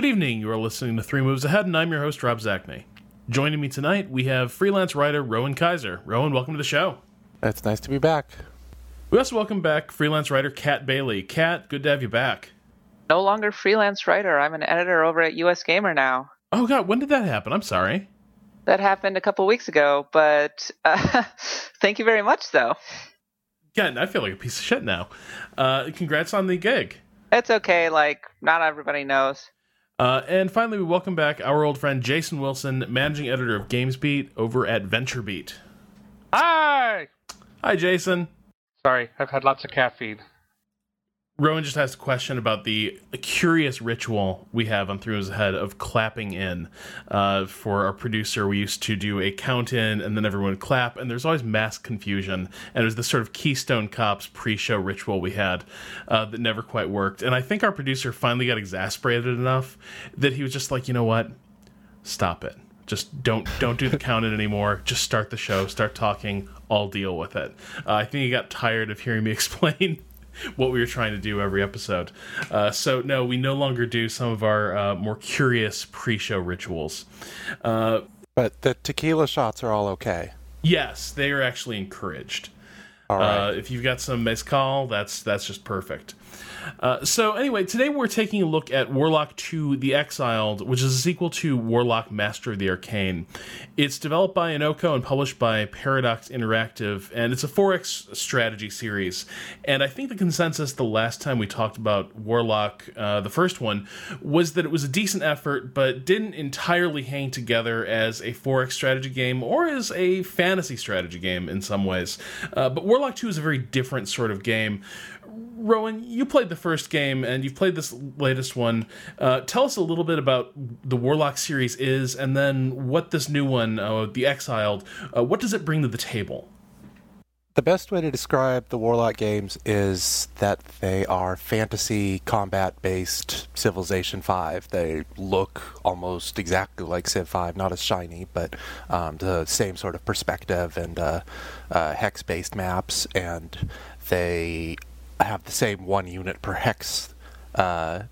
Good evening. You are listening to Three Moves Ahead, and I'm your host, Rob Zacny. Joining me tonight, we have freelance writer Rowan Kaiser. Rowan, welcome to the show. It's nice to be back. We also welcome back freelance writer Kat Bailey. Kat, good to have you back. No longer freelance writer. I'm an editor over at US Gamer now. Oh, God, when did that happen? I'm sorry. That happened a couple weeks ago, but uh, thank you very much, though. God, I feel like a piece of shit now. Uh, congrats on the gig. It's okay. Like, not everybody knows. Uh, and finally, we welcome back our old friend Jason Wilson, managing editor of GamesBeat over at VentureBeat. Hi! Hi, Jason. Sorry, I've had lots of caffeine. Rowan just asked a question about the curious ritual we have on Through Head of clapping in. Uh, for our producer, we used to do a count in and then everyone would clap, and there's always mass confusion. And it was this sort of Keystone Cops pre show ritual we had uh, that never quite worked. And I think our producer finally got exasperated enough that he was just like, you know what? Stop it. Just don't don't do the count in anymore. Just start the show. Start talking. I'll deal with it. Uh, I think he got tired of hearing me explain what we were trying to do every episode. Uh, so no, we no longer do some of our uh, more curious pre-show rituals. Uh, but the tequila shots are all okay. Yes, they are actually encouraged. All right. Uh, if you've got some mezcal, that's that's just perfect. Uh, so anyway, today we're taking a look at Warlock 2: The Exiled, which is a sequel to Warlock: Master of the Arcane. It's developed by Ino-Co and published by Paradox Interactive, and it's a 4X strategy series. And I think the consensus the last time we talked about Warlock, uh, the first one, was that it was a decent effort, but didn't entirely hang together as a 4X strategy game or as a fantasy strategy game in some ways. Uh, but Warlock 2 is a very different sort of game Rowan, you played the first game and you've played this latest one. Uh, tell us a little bit about the Warlock series is, and then what this new one, uh, The Exiled, uh, what does it bring to the table? The best way to describe the Warlock games is that they are fantasy combat based Civilization 5. They look almost exactly like Civ 5, not as shiny, but um, the same sort of perspective and uh, uh, hex based maps, and they have the same one unit per hex uh,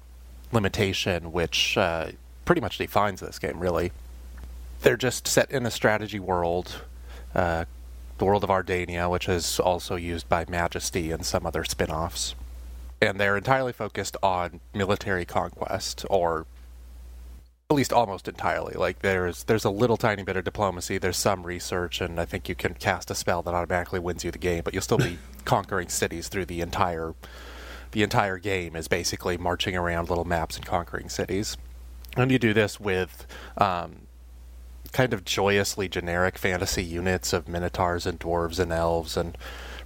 limitation, which uh, pretty much defines this game, really. They're just set in a strategy world, uh, the world of Ardania, which is also used by Majesty and some other spin offs. And they're entirely focused on military conquest, or at least almost entirely. Like there's there's a little tiny bit of diplomacy, there's some research, and I think you can cast a spell that automatically wins you the game, but you'll still be conquering cities through the entire the entire game is basically marching around little maps and conquering cities. And you do this with um, kind of joyously generic fantasy units of minotaurs and dwarves and elves and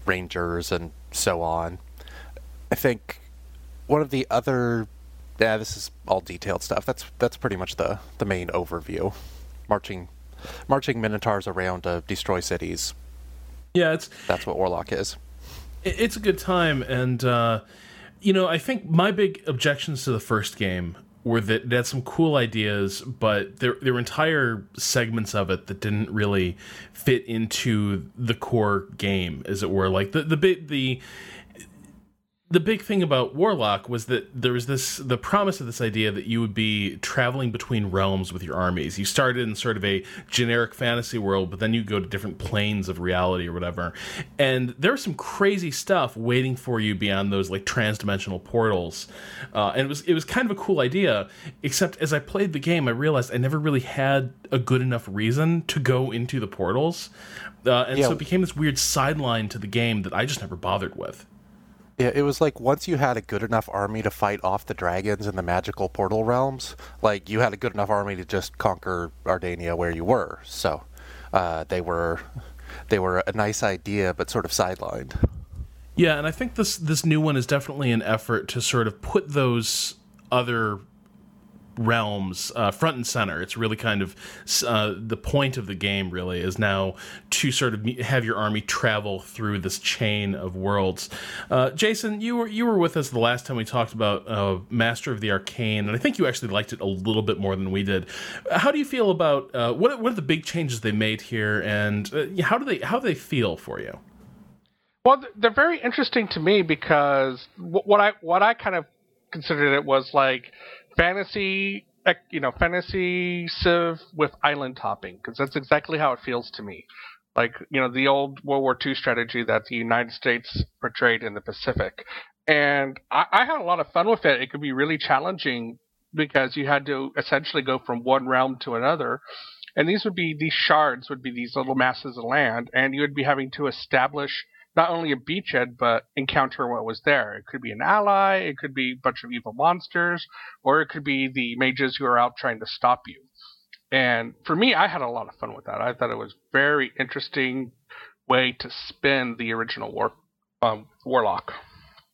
rangers and so on. I think one of the other yeah, this is all detailed stuff. That's that's pretty much the the main overview. Marching marching minotaurs around to destroy cities. Yeah, it's that's what Warlock is. It's a good time, and uh, you know, I think my big objections to the first game were that it had some cool ideas, but there there were entire segments of it that didn't really fit into the core game, as it were. Like the the bit the the big thing about Warlock was that there was this the promise of this idea that you would be traveling between realms with your armies. You started in sort of a generic fantasy world, but then you go to different planes of reality or whatever. And there was some crazy stuff waiting for you beyond those like transdimensional portals. Uh, and it was it was kind of a cool idea. Except as I played the game, I realized I never really had a good enough reason to go into the portals. Uh, and yeah. so it became this weird sideline to the game that I just never bothered with. Yeah, it was like once you had a good enough army to fight off the dragons in the magical portal realms, like you had a good enough army to just conquer Ardania where you were. So uh, they were they were a nice idea, but sort of sidelined. Yeah, and I think this this new one is definitely an effort to sort of put those other realms uh, front and center. It's really kind of uh, the point of the game. Really is now to sort of have your army travel through this chain of worlds. Uh, Jason, you were you were with us the last time we talked about uh, Master of the Arcane, and I think you actually liked it a little bit more than we did. How do you feel about uh, what what are the big changes they made here, and uh, how do they how do they feel for you? Well, they're very interesting to me because what I what I kind of considered it was like fantasy you know fantasy civ with island hopping because that's exactly how it feels to me. Like you know the old World War II strategy that the United States portrayed in the Pacific, and I, I had a lot of fun with it. It could be really challenging because you had to essentially go from one realm to another. And these would be these shards would be these little masses of land, and you would be having to establish not only a beachhead but encounter what was there. It could be an ally, it could be a bunch of evil monsters, or it could be the mages who are out trying to stop you. And for me, I had a lot of fun with that. I thought it was very interesting way to spin the original war um, warlock.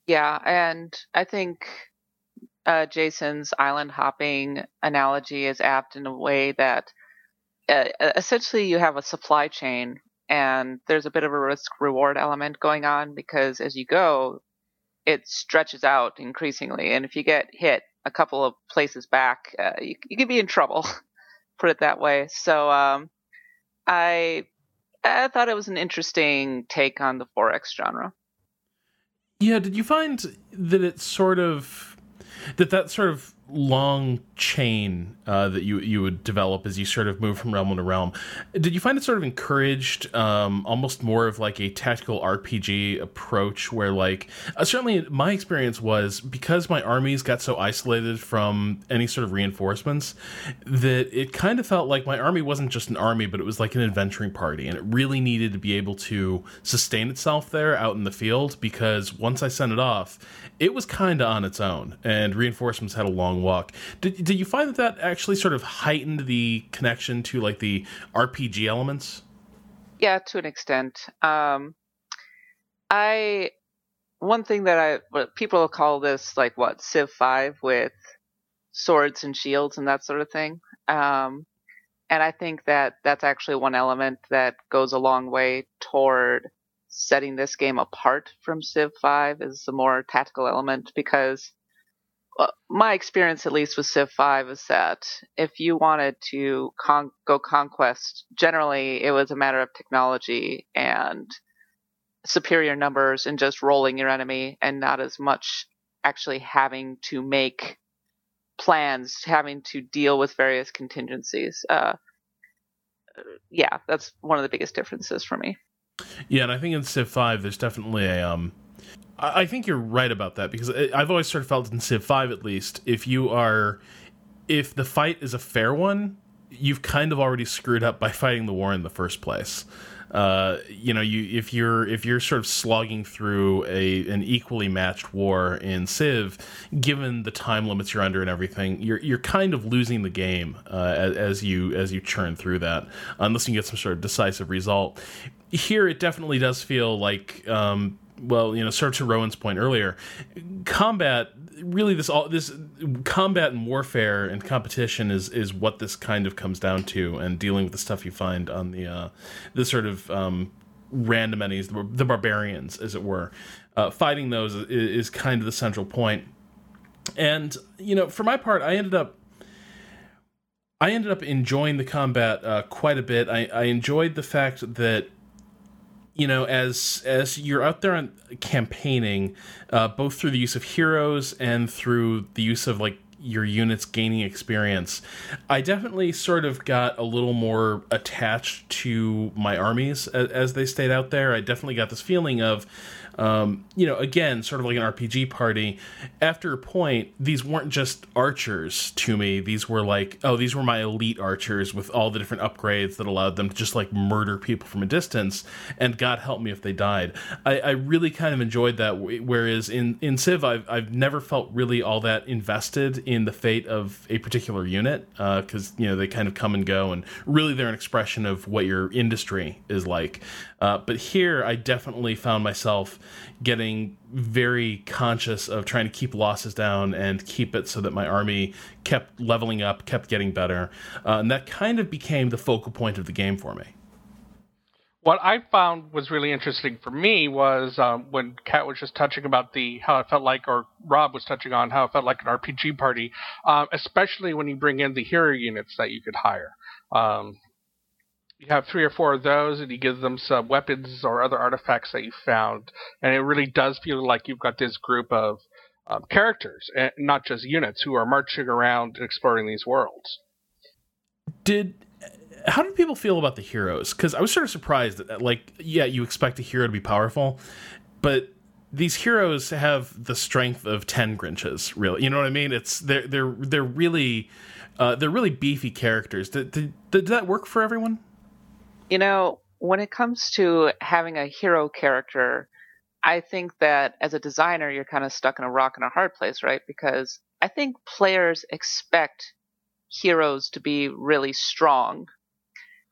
Yeah, and I think uh, Jason's island hopping analogy is apt in a way that uh, essentially you have a supply chain and there's a bit of a risk reward element going on because as you go, it stretches out increasingly. And if you get hit a couple of places back, uh, you, you could be in trouble, put it that way. So um, I, I thought it was an interesting take on the 4X genre. Yeah, did you find that it sort of that that sort of long chain uh, that you you would develop as you sort of move from realm to realm. Did you find it sort of encouraged um, almost more of like a tactical RPG approach, where like uh, certainly my experience was because my armies got so isolated from any sort of reinforcements that it kind of felt like my army wasn't just an army, but it was like an adventuring party, and it really needed to be able to sustain itself there out in the field because once I sent it off, it was kind of on its own, and reinforcements had a long walk. Did, did you find that that actually sort of heightened the connection to like the RPG elements? Yeah, to an extent. Um, I one thing that I people call this like what Civ Five with swords and shields and that sort of thing. Um, and I think that that's actually one element that goes a long way toward setting this game apart from Civ 5 is the more tactical element because my experience, at least with Civ 5, is that if you wanted to con- go conquest, generally it was a matter of technology and superior numbers and just rolling your enemy and not as much actually having to make plans, having to deal with various contingencies. Uh, yeah, that's one of the biggest differences for me. Yeah, and I think in Civ Five, there's definitely a um. I think you're right about that because I've always sort of felt in Civ Five, at least, if you are, if the fight is a fair one, you've kind of already screwed up by fighting the war in the first place. Uh, you know, you if you're if you're sort of slogging through a an equally matched war in Civ, given the time limits you're under and everything, you're you're kind of losing the game uh, as, as, you as you churn through that, unless you get some sort of decisive result. Here, it definitely does feel like. Um, well, you know, sort to Rowan's point earlier, combat really this all this combat and warfare and competition is is what this kind of comes down to, and dealing with the stuff you find on the uh, the sort of um, random enemies, the, the barbarians, as it were. Uh, fighting those is, is kind of the central point. And you know, for my part, I ended up I ended up enjoying the combat uh, quite a bit. I, I enjoyed the fact that you know, as as you're out there campaigning, uh, both through the use of heroes and through the use of like your units gaining experience, I definitely sort of got a little more attached to my armies as, as they stayed out there. I definitely got this feeling of um, you know, again, sort of like an RPG party. After a point, these weren't just archers to me. These were like, oh, these were my elite archers with all the different upgrades that allowed them to just like murder people from a distance. And God help me if they died. I, I really kind of enjoyed that. Whereas in in Civ, I've I've never felt really all that invested in the fate of a particular unit because uh, you know they kind of come and go, and really they're an expression of what your industry is like. Uh, but here, I definitely found myself getting very conscious of trying to keep losses down and keep it so that my army kept leveling up, kept getting better. Uh, and that kind of became the focal point of the game for me. What I found was really interesting for me was um, when Kat was just touching about the how it felt like, or Rob was touching on how it felt like an RPG party, um, especially when you bring in the hero units that you could hire. Um, you have three or four of those, and you give them some weapons or other artifacts that you found, and it really does feel like you've got this group of um, characters, and not just units who are marching around exploring these worlds. Did how did people feel about the heroes? Because I was sort of surprised that, like, yeah, you expect a hero to be powerful, but these heroes have the strength of ten Grinches. Really, you know what I mean? It's they're they're they're really uh, they're really beefy characters. Did, did, did that work for everyone? You know, when it comes to having a hero character, I think that as a designer, you're kind of stuck in a rock and a hard place, right? Because I think players expect heroes to be really strong.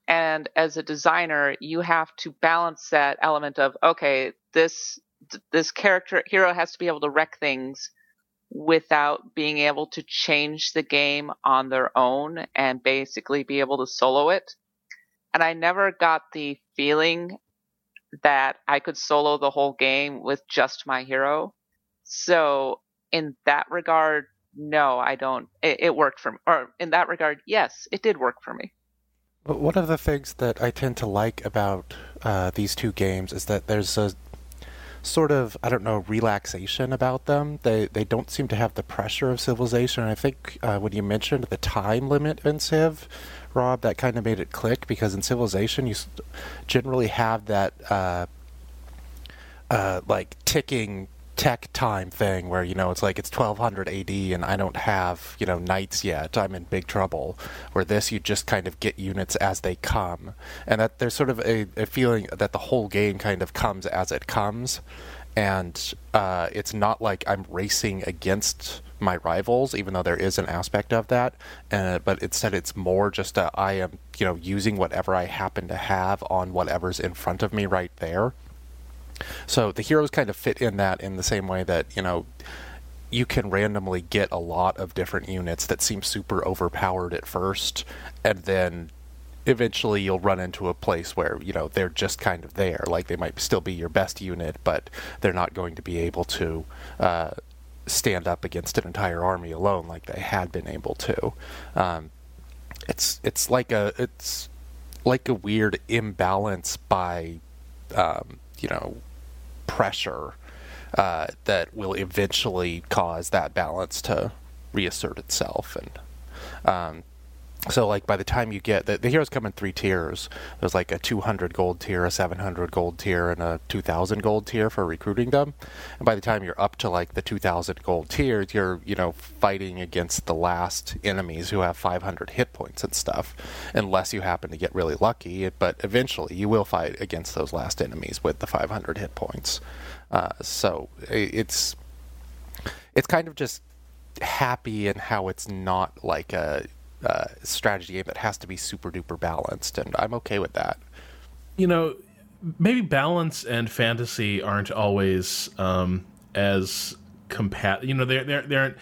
And as a designer, you have to balance that element of, okay, this this character hero has to be able to wreck things without being able to change the game on their own and basically be able to solo it. And I never got the feeling that I could solo the whole game with just my hero. So in that regard, no, I don't. It, it worked for me. Or in that regard, yes, it did work for me. One of the things that I tend to like about uh, these two games is that there's a sort of I don't know relaxation about them. They they don't seem to have the pressure of Civilization. And I think uh, when you mentioned the time limit in Civ, Rob, that kind of made it click because in Civilization you generally have that uh, uh, like ticking tech time thing where you know it's like it's 1200 AD and I don't have you know knights yet I'm in big trouble. Where this you just kind of get units as they come. And that there's sort of a, a feeling that the whole game kind of comes as it comes. And uh, it's not like I'm racing against my rivals, even though there is an aspect of that. Uh, but instead, it's more just a, I am, you know, using whatever I happen to have on whatever's in front of me right there. So the heroes kind of fit in that in the same way that you know you can randomly get a lot of different units that seem super overpowered at first, and then eventually you'll run into a place where you know they're just kind of there like they might still be your best unit but they're not going to be able to uh, stand up against an entire army alone like they had been able to. Um, it's it's like a it's like a weird imbalance by um, you know pressure uh, that will eventually cause that balance to reassert itself. And um, so like by the time you get the, the heroes come in three tiers. There's like a 200 gold tier a 700 gold tier and a 2000 gold tier for recruiting them. And by the time you're up to like the 2000 gold tier you're you know fighting against the last enemies who have 500 hit points and stuff unless you happen to get really lucky. But eventually you will fight against those last enemies with the 500 hit points. Uh, so it's it's kind of just happy in how it's not like a uh, strategy game that has to be super duper balanced, and I'm okay with that. You know, maybe balance and fantasy aren't always um, as compat. You know, they're they're they're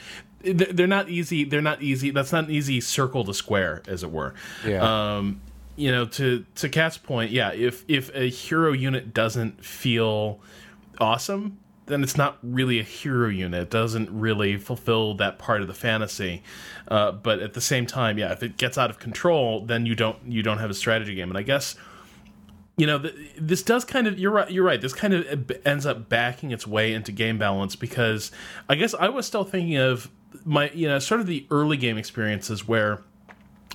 they're not easy. They're not easy. That's not an easy circle to square, as it were. Yeah. Um, you know, to to Kat's point, yeah. If if a hero unit doesn't feel awesome, then it's not really a hero unit. It doesn't really fulfill that part of the fantasy. Uh, but at the same time, yeah, if it gets out of control, then you don't you don't have a strategy game. And I guess you know this does kind of you're right you're right. This kind of ends up backing its way into game balance because I guess I was still thinking of my you know sort of the early game experiences where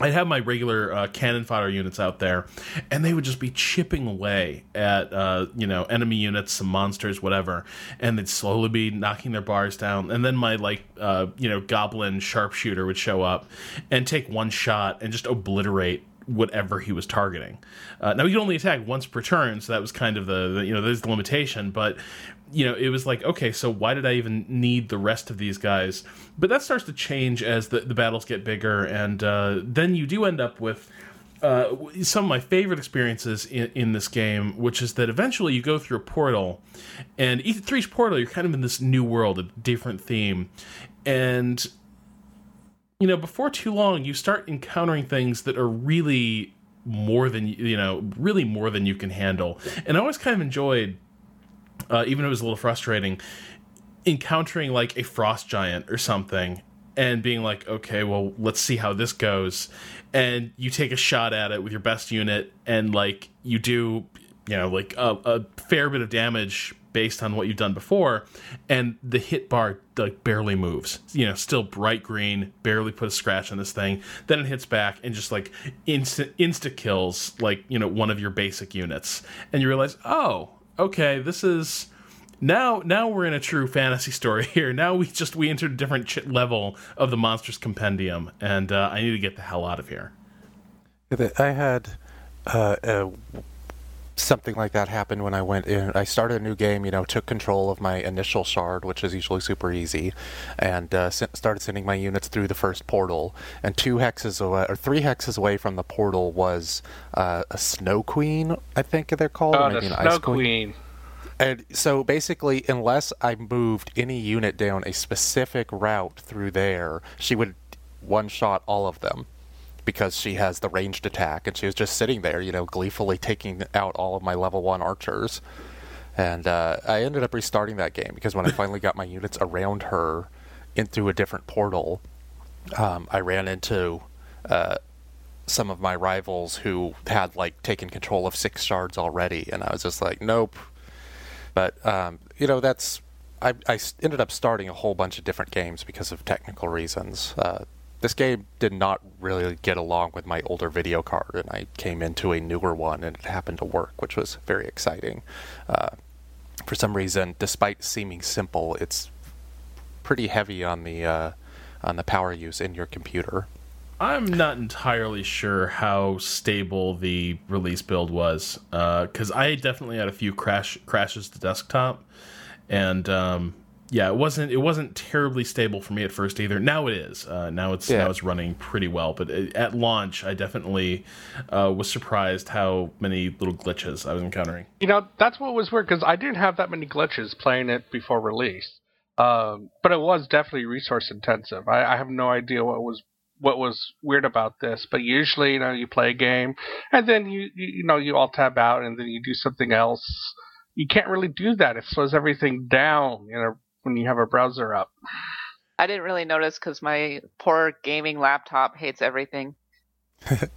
I'd have my regular uh, cannon fodder units out there, and they would just be chipping away at uh, you know enemy units, some monsters, whatever, and they'd slowly be knocking their bars down. And then my like uh, you know goblin sharpshooter would show up and take one shot and just obliterate whatever he was targeting. Uh, now he could only attack once per turn, so that was kind of the, the, you know there's the limitation. But you know it was like okay, so why did I even need the rest of these guys? But that starts to change as the, the battles get bigger, and uh, then you do end up with. Uh, some of my favorite experiences in, in, this game, which is that eventually you go through a portal, and through each portal, you're kind of in this new world, a different theme, and you know, before too long, you start encountering things that are really more than you know, really more than you can handle. And I always kind of enjoyed, uh, even if it was a little frustrating, encountering like a frost giant or something, and being like, okay, well, let's see how this goes. And you take a shot at it with your best unit, and like you do, you know, like a, a fair bit of damage based on what you've done before, and the hit bar like barely moves. You know, still bright green, barely put a scratch on this thing. Then it hits back and just like instant insta kills like you know one of your basic units, and you realize, oh, okay, this is now now we're in a true fantasy story here. Now we just we entered a different ch- level of the monsters compendium, and uh, I need to get the hell out of here. I had uh, uh, something like that happened when I went in. I started a new game, you know, took control of my initial shard, which is usually super easy, and uh, started sending my units through the first portal. And two hexes away, or three hexes away from the portal, was uh, a Snow Queen, I think they're called. Oh, the Snow Queen. queen. And so basically, unless I moved any unit down a specific route through there, she would one shot all of them because she has the ranged attack, and she was just sitting there, you know, gleefully taking out all of my level one archers. And uh, I ended up restarting that game because when I finally got my units around her in through a different portal, um, I ran into uh, some of my rivals who had like taken control of six shards already, and I was just like, nope. But um, you know, that's I, I, ended up starting a whole bunch of different games because of technical reasons. Uh, this game did not really get along with my older video card, and I came into a newer one, and it happened to work, which was very exciting. Uh, for some reason, despite seeming simple, it's pretty heavy on the uh, on the power use in your computer. I'm not entirely sure how stable the release build was, because uh, I definitely had a few crash crashes to desktop, and um, yeah, it wasn't it wasn't terribly stable for me at first either. Now it is. Uh, now it's yeah. now it's running pretty well. But it, at launch, I definitely uh, was surprised how many little glitches I was encountering. You know, that's what was weird because I didn't have that many glitches playing it before release. Um, but it was definitely resource intensive. I, I have no idea what was what was weird about this. But usually, you know, you play a game and then you you, you know you alt tab out and then you do something else. You can't really do that. It slows everything down. You know when you have a browser up. I didn't really notice because my poor gaming laptop hates everything. yeah,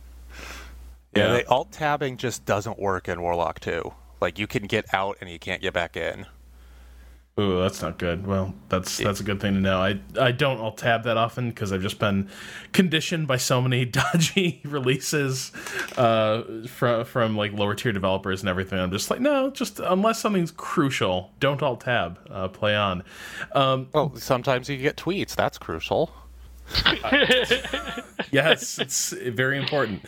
yeah. The alt tabbing just doesn't work in Warlock 2. Like you can get out and you can't get back in. Ooh, that's not good. Well, that's that's a good thing to know. I I don't alt tab that often because I've just been conditioned by so many dodgy releases uh, from from like lower tier developers and everything. I'm just like, no, just unless something's crucial, don't alt tab. Uh, play on. Um, well, sometimes you get tweets. That's crucial. yes, it's very important.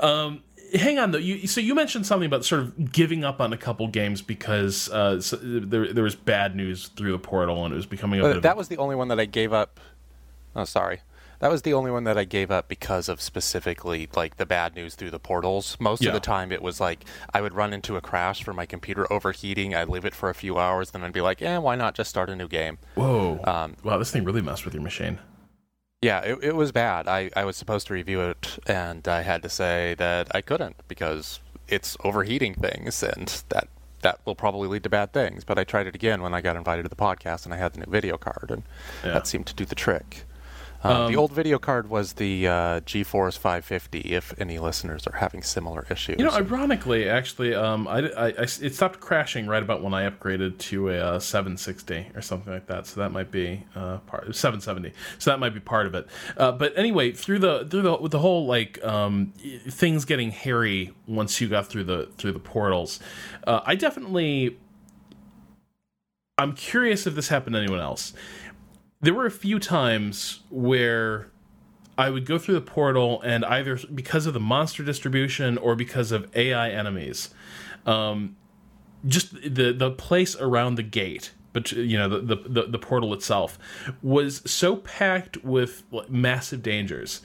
Um, hang on though. You, so you mentioned something about sort of giving up on a couple games because uh, so there there was bad news through the portal and it was becoming a uh, bit. That was the only one that I gave up. Oh, sorry. That was the only one that I gave up because of specifically like the bad news through the portals. Most yeah. of the time, it was like I would run into a crash for my computer overheating. I'd leave it for a few hours, then I'd be like, "Eh, why not just start a new game?" Whoa! Um, wow, this thing really messed with your machine. Yeah, it, it was bad. I, I was supposed to review it, and I had to say that I couldn't because it's overheating things, and that that will probably lead to bad things. But I tried it again when I got invited to the podcast, and I had the new video card, and yeah. that seemed to do the trick. Um, the old video card was the uh, GeForce 550. If any listeners are having similar issues, you know, ironically, actually, um, I, I, I, it stopped crashing right about when I upgraded to a uh, 760 or something like that. So that might be uh, part 770. So that might be part of it. Uh, but anyway, through the through the with the whole like um, things getting hairy once you got through the through the portals, uh, I definitely. I'm curious if this happened to anyone else there were a few times where I would go through the portal and either because of the monster distribution or because of AI enemies, um, just the the place around the gate, but you know the, the the portal itself was so packed with massive dangers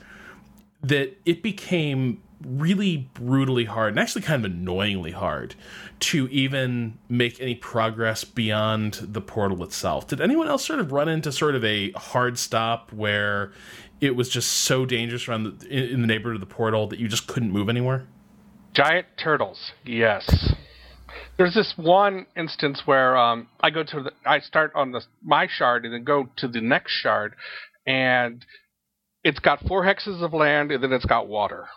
that it became really brutally hard and actually kind of annoyingly hard to even make any progress beyond the portal itself. Did anyone else sort of run into sort of a hard stop where it was just so dangerous around the, in, the neighborhood of the portal that you just couldn't move anywhere? Giant turtles, yes. There's this one instance where um, I go to the, I start on the my shard and then go to the next shard, and it's got four hexes of land and then it's got water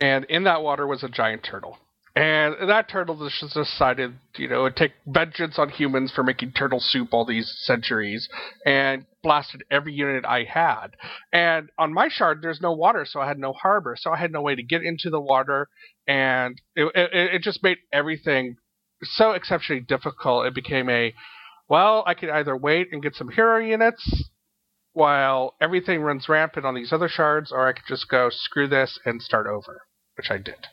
and in that water was a giant turtle. And that turtle just decided, you know, to take vengeance on humans for making turtle soup all these centuries and blasted every unit I had. And on my shard, there's no water, so I had no harbor, so I had no way to get into the water, and it, it, it just made everything so exceptionally difficult. It became a, well, I could either wait and get some hero units while everything runs rampant on these other shards, or I could just go screw this and start over, which I did.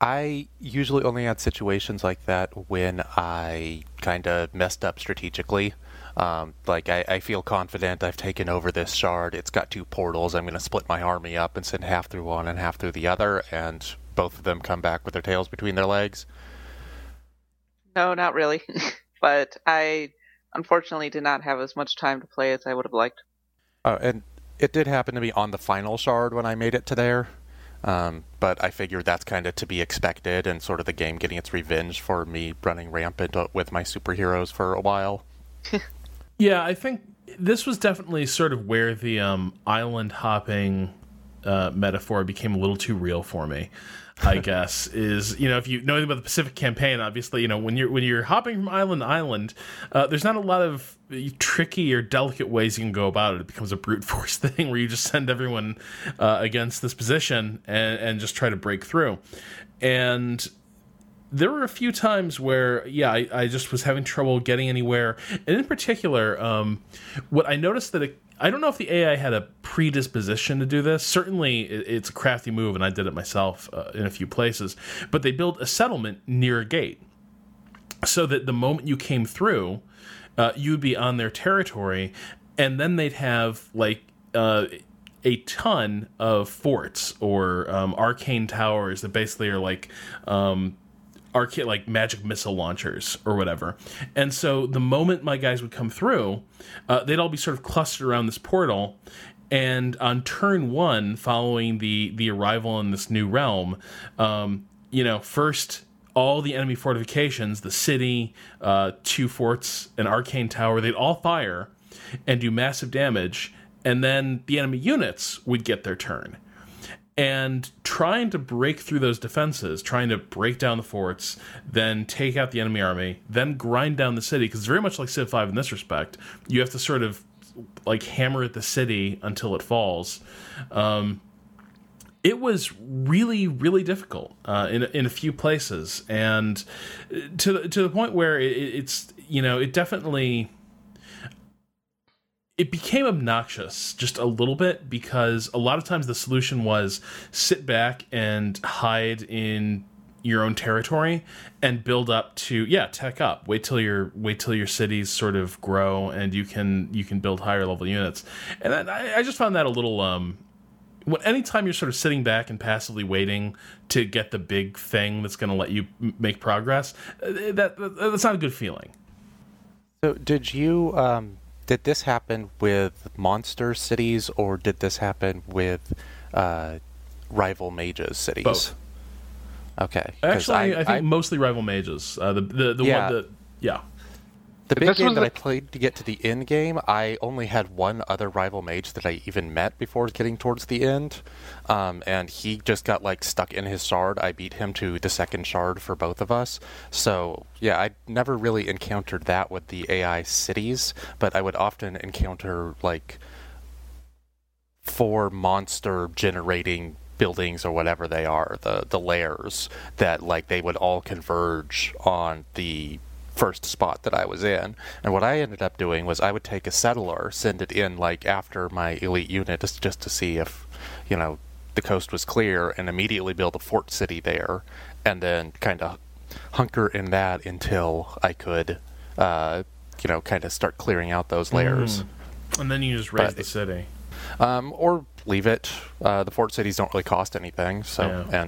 I usually only had situations like that when I kind of messed up strategically. Um, like I, I, feel confident I've taken over this shard. It's got two portals. I'm going to split my army up and send half through one and half through the other, and both of them come back with their tails between their legs. No, not really. but I unfortunately did not have as much time to play as I would have liked. Uh, and it did happen to be on the final shard when I made it to there. Um, but I figured that's kind of to be expected and sort of the game getting its revenge for me running rampant with my superheroes for a while. yeah, I think this was definitely sort of where the um, island hopping uh, metaphor became a little too real for me. I guess is you know if you know anything about the Pacific campaign, obviously you know when you're when you're hopping from island to island, uh, there's not a lot of tricky or delicate ways you can go about it. It becomes a brute force thing where you just send everyone uh, against this position and and just try to break through. And there were a few times where yeah I, I, just was having trouble getting anywhere and in particular um, what i noticed that it, I don't know if the AI had a predisposition to do this. Certainly, it's a crafty move, and I did it myself uh, in a few places. But they built a settlement near a gate, so that the moment you came through, uh, you'd be on their territory, and then they'd have like uh, a ton of forts or um, arcane towers that basically are like um, arcade like magic missile launchers or whatever. And so the moment my guys would come through, uh, they'd all be sort of clustered around this portal. And on turn one, following the the arrival in this new realm, um, you know, first all the enemy fortifications, the city, uh, two forts, an arcane tower, they'd all fire and do massive damage. And then the enemy units would get their turn and trying to break through those defenses, trying to break down the forts, then take out the enemy army, then grind down the city. Because it's very much like Civ 5 in this respect. You have to sort of like hammer at the city until it falls. Um, it was really, really difficult uh, in in a few places, and to to the point where it, it's you know it definitely it became obnoxious just a little bit because a lot of times the solution was sit back and hide in your own territory and build up to yeah tech up. Wait till your wait till your cities sort of grow and you can you can build higher level units. And I, I just found that a little um when anytime you're sort of sitting back and passively waiting to get the big thing that's going to let you make progress uh, that, that, that's not a good feeling. So did you um did this happen with monster cities or did this happen with uh, rival mages cities? Both. Okay. Actually, I, I think I, mostly rival mages. Uh, the the, the yeah. one that yeah. The big game that I played to get to the end game, I only had one other rival mage that I even met before getting towards the end, um, and he just got like stuck in his shard. I beat him to the second shard for both of us. So yeah, I never really encountered that with the AI cities, but I would often encounter like four monster generating buildings or whatever they are, the the lairs that like they would all converge on the first spot that I was in. And what I ended up doing was I would take a settler, send it in like after my elite unit just, just to see if, you know, the coast was clear and immediately build a fort city there and then kind of hunker in that until I could, uh, you know, kind of start clearing out those lairs. Mm. And then you just raise but, the city. Um, or leave it. Uh, the fort cities don't really cost anything, so yeah.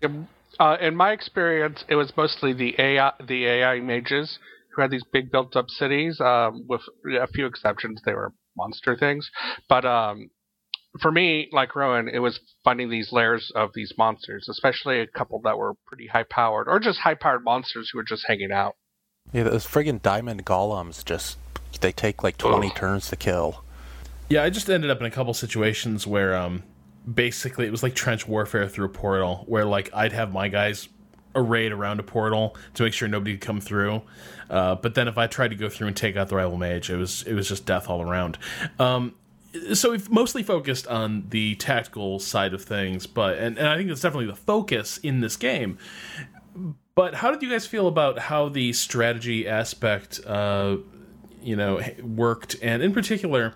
and uh, in my experience, it was mostly the AI, the AI mages who had these big built-up cities. Um, with a few exceptions, they were monster things. But um, for me, like Rowan, it was finding these lairs of these monsters, especially a couple that were pretty high-powered, or just high-powered monsters who were just hanging out. Yeah, those friggin' diamond golems just—they take like twenty Ugh. turns to kill. Yeah, I just ended up in a couple situations where um, basically it was like trench warfare through a portal where like I'd have my guys arrayed around a portal to make sure nobody could come through. Uh, but then if I tried to go through and take out the rival mage, it was it was just death all around. Um, so we've mostly focused on the tactical side of things, but and, and I think that's definitely the focus in this game. But how did you guys feel about how the strategy aspect, uh, you know, worked, and in particular,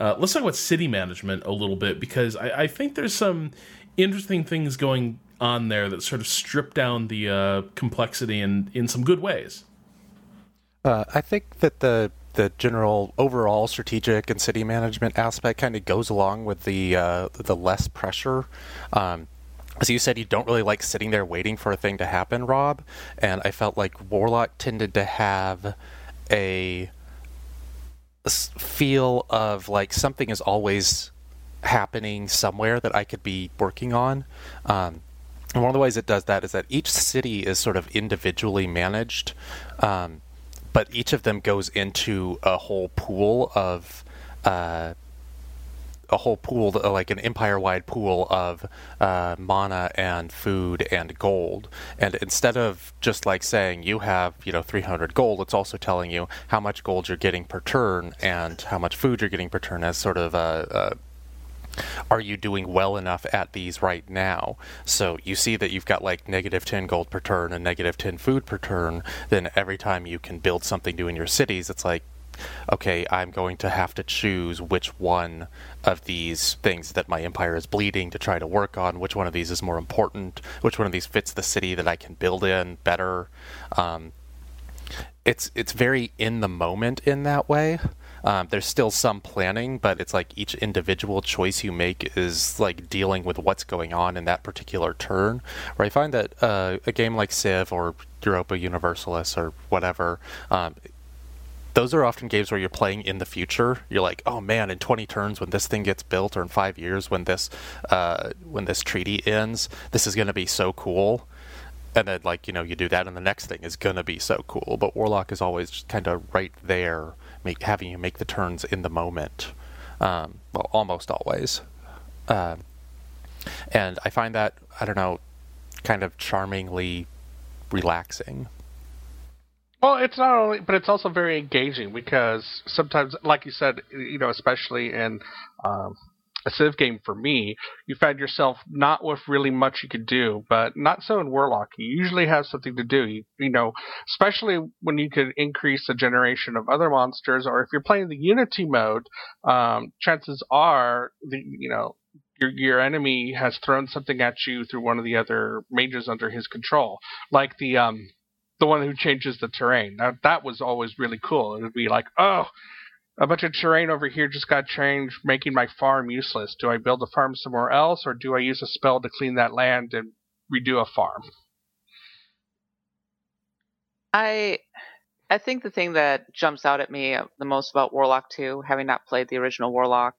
uh, let's talk about city management a little bit because I, I, think there's some interesting things going on there that sort of strip down the uh, complexity in in some good ways. Uh, I think that the the general overall strategic and city management aspect kind of goes along with the uh, the less pressure. Um, as you said, you don't really like sitting there waiting for a thing to happen, Rob. And I felt like Warlock tended to have a feel of like something is always happening somewhere that I could be working on. Um, and one of the ways it does that is that each city is sort of individually managed. Um, but each of them goes into a whole pool of uh, a whole pool, uh, like an empire-wide pool of uh, mana and food and gold. And instead of just like saying you have, you know, 300 gold, it's also telling you how much gold you're getting per turn and how much food you're getting per turn as sort of a, a are you doing well enough at these right now? So you see that you've got like negative 10 gold per turn and negative 10 food per turn. Then every time you can build something new in your cities, it's like, okay, I'm going to have to choose which one of these things that my empire is bleeding to try to work on, which one of these is more important, which one of these fits the city that I can build in better. Um, it's it's very in the moment in that way. Um, there's still some planning, but it's like each individual choice you make is like dealing with what's going on in that particular turn. Where I find that uh, a game like Civ or Europa Universalis or whatever, um, those are often games where you're playing in the future. You're like, oh man, in 20 turns when this thing gets built, or in five years when this uh, when this treaty ends, this is going to be so cool. And then, like you know, you do that, and the next thing is going to be so cool. But Warlock is always kind of right there make, having you make the turns in the moment. Um, well, almost always. Uh, and I find that, I don't know, kind of charmingly relaxing. Well, it's not only, but it's also very engaging because sometimes, like you said, you know, especially in um, a Civ game for me, you find yourself not with really much you could do, but not so in Warlock. You usually have something to do. You, you know, especially when you could increase the generation of other monsters, or if you're playing the Unity mode, um, chances are the you know your your enemy has thrown something at you through one of the other mages under his control, like the um the one who changes the terrain. Now that was always really cool. It would be like, oh, a bunch of terrain over here just got changed, making my farm useless. Do I build a farm somewhere else, or do I use a spell to clean that land and redo a farm? I I think the thing that jumps out at me the most about Warlock 2, having not played the original Warlock,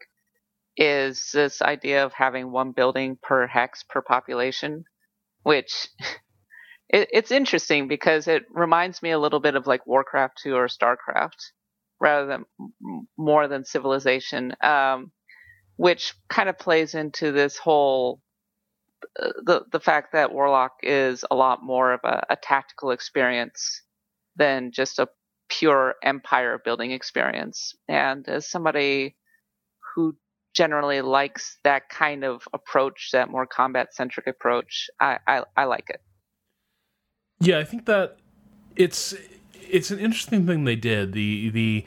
is this idea of having one building per hex per population, which it, it's interesting because it reminds me a little bit of like Warcraft 2 or StarCraft rather than more than civilization, um, which kind of plays into this whole uh, the the fact that Warlock is a lot more of a, a tactical experience than just a pure empire building experience. And as somebody who generally likes that kind of approach, that more combat centric approach, I, I, I like it. Yeah, I think that it's it's an interesting thing they did. The the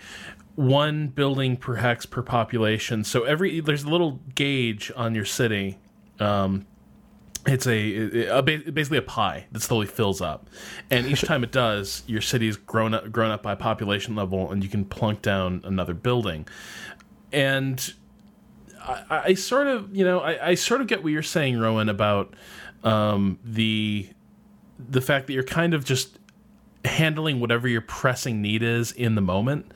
one building per hex per population. So every there's a little gauge on your city. Um, it's a, a, basically a pie that slowly fills up, and each time it does, your city's grown up grown up by population level, and you can plunk down another building. And I, I sort of you know I, I, sort of get what you're saying, Rowan, about um, the the fact that you're kind of just handling whatever your pressing need is in the moment.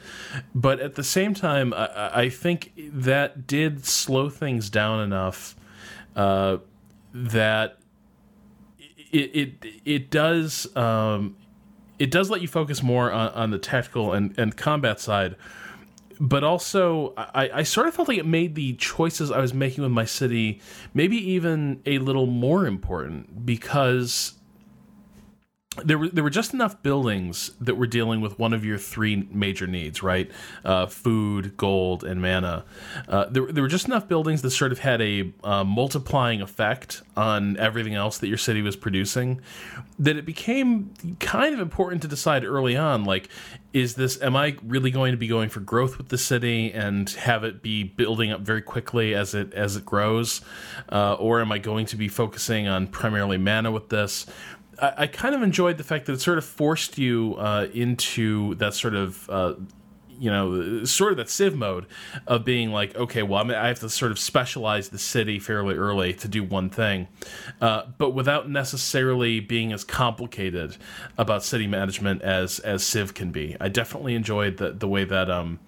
But at the same time, I, I think that did slow things down enough uh, that it it it does um, it does let you focus more on, on the tactical and, and combat side but also I, I sort of felt like it made the choices I was making with my city maybe even a little more important because there were there were just enough buildings that were dealing with one of your three major needs, right? Uh, food, gold, and mana. Uh, there, there were just enough buildings that sort of had a uh, multiplying effect on everything else that your city was producing. That it became kind of important to decide early on, like, is this? Am I really going to be going for growth with the city and have it be building up very quickly as it as it grows, uh, or am I going to be focusing on primarily mana with this? I, I kind of enjoyed the fact that it sort of forced you uh, into that sort of. Uh, you know, sort of that Civ mode of being like, okay, well, I, I have to sort of specialize the city fairly early to do one thing, uh, but without necessarily being as complicated about city management as as Civ can be. I definitely enjoyed the the way that um,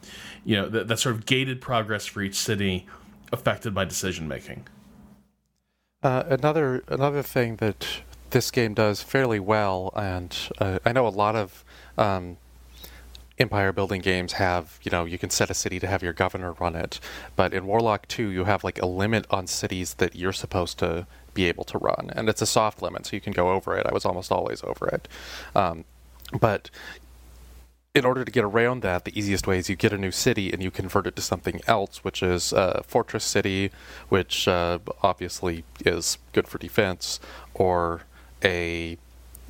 you know, that, that sort of gated progress for each city affected my decision making. Uh, another another thing that this game does fairly well, and uh, I know a lot of um, empire building games have, you know, you can set a city to have your governor run it, but in Warlock 2, you have like a limit on cities that you're supposed to be able to run, and it's a soft limit, so you can go over it. I was almost always over it. Um, but in order to get around that, the easiest way is you get a new city and you convert it to something else, which is a fortress city, which uh, obviously is good for defense, or a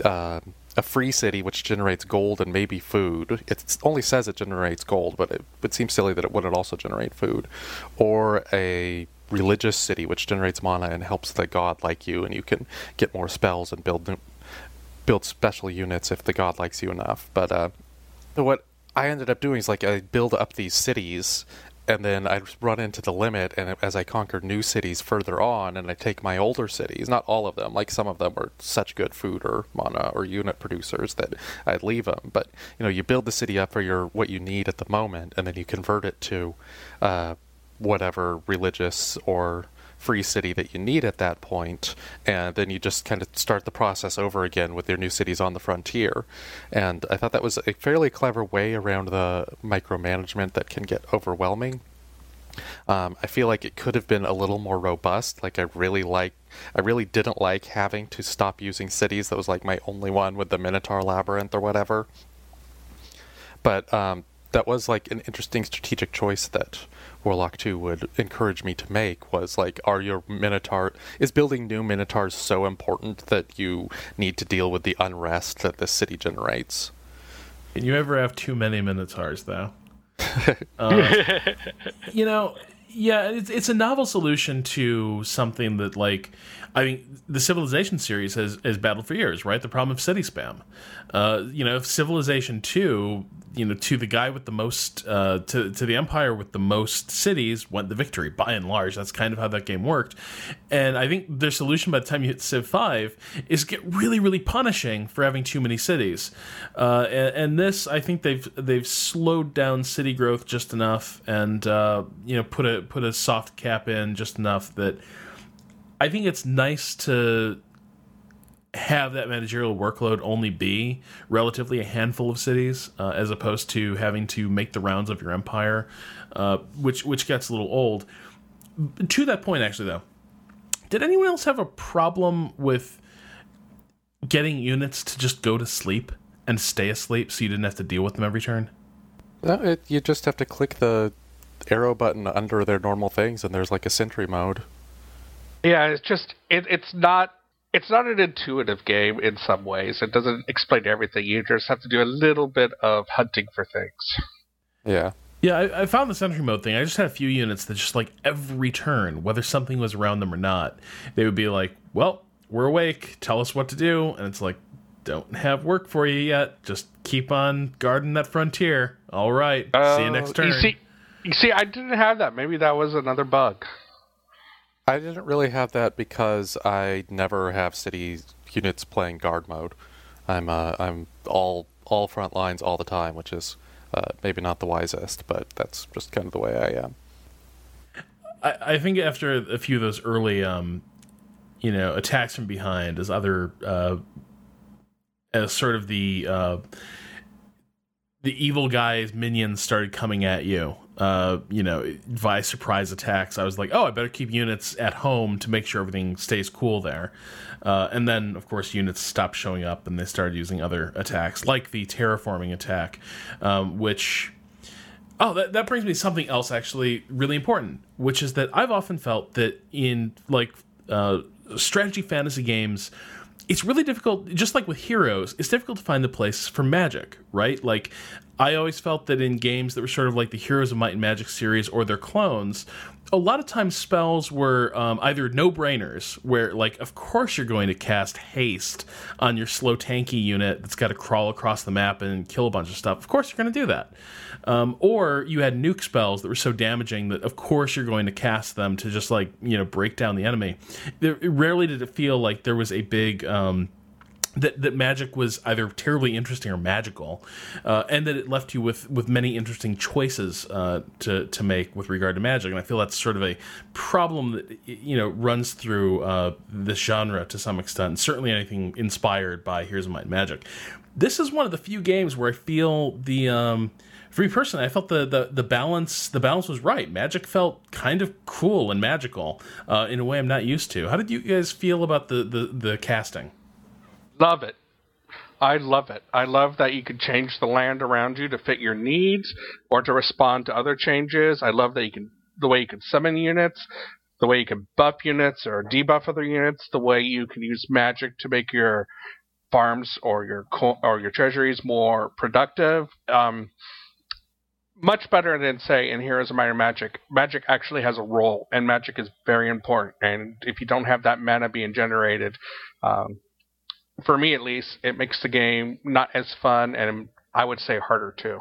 uh, a free city which generates gold and maybe food. It only says it generates gold, but it would seem silly that it wouldn't also generate food. Or a religious city which generates mana and helps the god like you, and you can get more spells and build build special units if the god likes you enough. But uh, what I ended up doing is like I build up these cities and then I'd run into the limit, and as I conquer new cities further on, and I take my older cities, not all of them, like some of them were such good food or mana or unit producers that I'd leave them. But you know, you build the city up for your what you need at the moment, and then you convert it to uh, whatever religious or free city that you need at that point, and then you just kind of start the process over again with your new cities on the frontier. And I thought that was a fairly clever way around the micromanagement that can get overwhelming. Um, I feel like it could have been a little more robust. Like I really like, I really didn't like having to stop using cities. That was like my only one with the Minotaur Labyrinth or whatever. But um, that was like an interesting strategic choice that Warlock 2 would encourage me to make was like, are your Minotaur, is building new Minotaurs so important that you need to deal with the unrest that the city generates? Can you ever have too many Minotaurs, though? uh, you know, yeah, it's, it's a novel solution to something that, like, I mean, the Civilization series has, has battled for years, right? The problem of city spam. Uh, you know, Civilization 2, you know, to the guy with the most, uh, to, to the Empire with the most cities went the victory, by and large. That's kind of how that game worked. And I think their solution by the time you hit Civ 5 is get really, really punishing for having too many cities. Uh, and, and, this, I think they've they've slowed down city growth just enough and, uh, you know, put a, put a soft cap in just enough that I think it's nice to have that managerial workload only be relatively a handful of cities, uh, as opposed to having to make the rounds of your empire, uh, which which gets a little old. To that point, actually, though, did anyone else have a problem with getting units to just go to sleep and stay asleep, so you didn't have to deal with them every turn? No, it, you just have to click the arrow button under their normal things, and there's like a sentry mode. Yeah, it's just it, it's not it's not an intuitive game in some ways. It doesn't explain everything. You just have to do a little bit of hunting for things. Yeah. Yeah, I, I, found the sentry mode thing. I just had a few units that just like every turn, whether something was around them or not, they would be like, "Well, we're awake. Tell us what to do." And it's like, "Don't have work for you yet. Just keep on guarding that frontier." All right. Uh, see you next turn. You see, you see, I didn't have that. Maybe that was another bug. I didn't really have that because I never have city units playing guard mode. I'm uh, I'm all all front lines all the time, which is uh, maybe not the wisest, but that's just kind of the way I am. I, I think after a few of those early, um, you know, attacks from behind, as other uh, as sort of the uh, the evil guy's minions started coming at you, uh, you know, via surprise attacks, I was like, oh, I better keep units at home to make sure everything stays cool there. Uh, and then, of course, units stopped showing up and they started using other attacks, like the terraforming attack, um, which. Oh, that, that brings me to something else actually really important, which is that I've often felt that in like uh, strategy fantasy games, it's really difficult just like with heroes it's difficult to find the place for magic right? Like i always felt that in games that were sort of like the heroes of might and magic series or their clones a lot of times spells were um, either no-brainers where like of course you're going to cast haste on your slow tanky unit that's got to crawl across the map and kill a bunch of stuff. Of course you're going to do that. Um, or you had nuke spells that were so damaging that of course you're going to cast them to just like you know break down the enemy. There, rarely did it feel like there was a big um, that that magic was either terribly interesting or magical, uh, and that it left you with with many interesting choices uh, to to make with regard to magic. And I feel that's sort of a problem that you know runs through uh, this genre to some extent. Certainly, anything inspired by of Might Magic. This is one of the few games where I feel the um, for me personally, I felt the, the the balance the balance was right. Magic felt kind of cool and magical uh, in a way I'm not used to. How did you guys feel about the the, the casting? Love it. I love it. I love that you can change the land around you to fit your needs or to respond to other changes. I love that you can the way you can summon units, the way you can buff units or debuff other units, the way you can use magic to make your farms or your or your treasuries more productive. Um, much better than say in Heroes of and Magic. Magic actually has a role, and magic is very important. And if you don't have that mana being generated, um, for me at least, it makes the game not as fun and I would say harder too.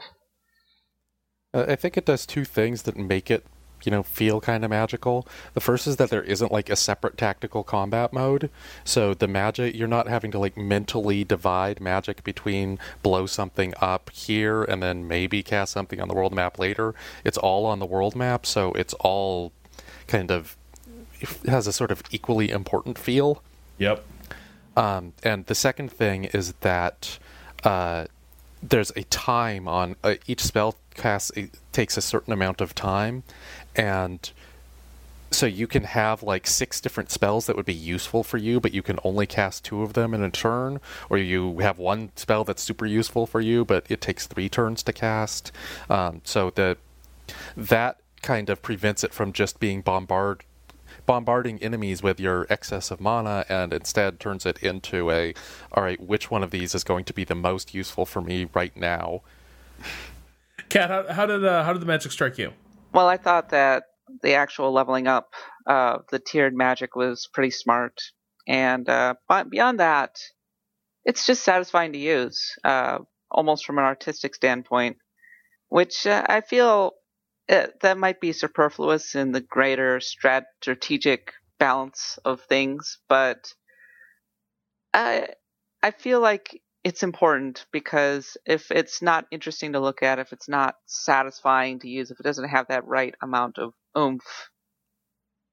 Uh, I think it does two things that make it, you know, feel kind of magical. The first is that there isn't like a separate tactical combat mode. So the magic, you're not having to like mentally divide magic between blow something up here and then maybe cast something on the world map later. It's all on the world map, so it's all kind of it has a sort of equally important feel. Yep. Um, and the second thing is that uh, there's a time on uh, each spell cast it takes a certain amount of time, and so you can have like six different spells that would be useful for you, but you can only cast two of them in a turn, or you have one spell that's super useful for you, but it takes three turns to cast. Um, so the that kind of prevents it from just being bombarded bombarding enemies with your excess of mana and instead turns it into a all right which one of these is going to be the most useful for me right now? Kat how, how did uh, how did the magic strike you? Well i thought that the actual leveling up of uh, the tiered magic was pretty smart and uh, but beyond that it's just satisfying to use uh, almost from an artistic standpoint which uh, i feel it, that might be superfluous in the greater strategic balance of things, but I I feel like it's important because if it's not interesting to look at, if it's not satisfying to use, if it doesn't have that right amount of oomph,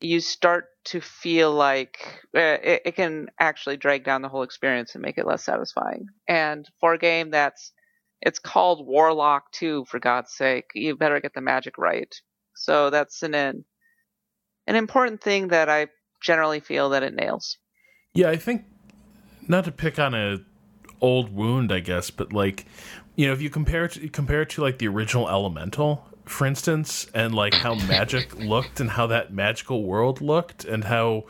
you start to feel like uh, it, it, can actually drag down the whole experience and make it less satisfying. And for a game that's it's called Warlock 2, for God's sake. You better get the magic right. So that's an an important thing that I generally feel that it nails. Yeah, I think not to pick on a old wound, I guess, but like you know, if you compare it to, compare it to like the original Elemental, for instance, and like how magic looked and how that magical world looked and how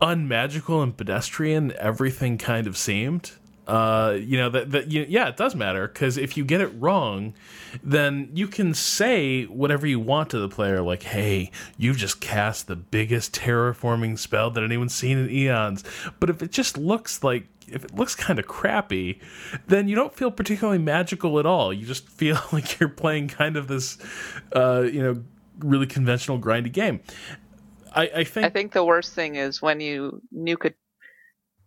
unmagical and pedestrian everything kind of seemed uh, you know that that yeah, it does matter because if you get it wrong, then you can say whatever you want to the player, like, "Hey, you've just cast the biggest terraforming spell that anyone's seen in eons." But if it just looks like if it looks kind of crappy, then you don't feel particularly magical at all. You just feel like you're playing kind of this, uh, you know, really conventional grindy game. I, I think I think the worst thing is when you nuke a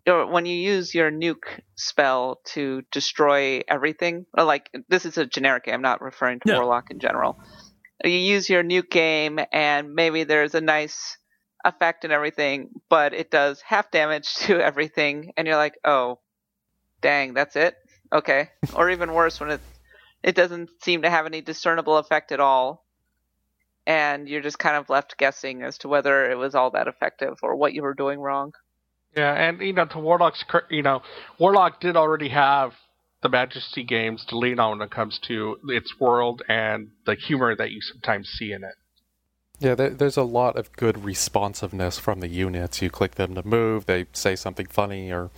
or when you use your nuke spell to destroy everything, like this is a generic game, I'm not referring to yeah. Warlock in general. You use your nuke game, and maybe there's a nice effect and everything, but it does half damage to everything, and you're like, oh, dang, that's it? Okay. or even worse, when it it doesn't seem to have any discernible effect at all. And you're just kind of left guessing as to whether it was all that effective or what you were doing wrong. Yeah, and you know, to Warlock's, you know, Warlock did already have the Majesty games to lean on when it comes to its world and the humor that you sometimes see in it. Yeah, there, there's a lot of good responsiveness from the units. You click them to move, they say something funny, or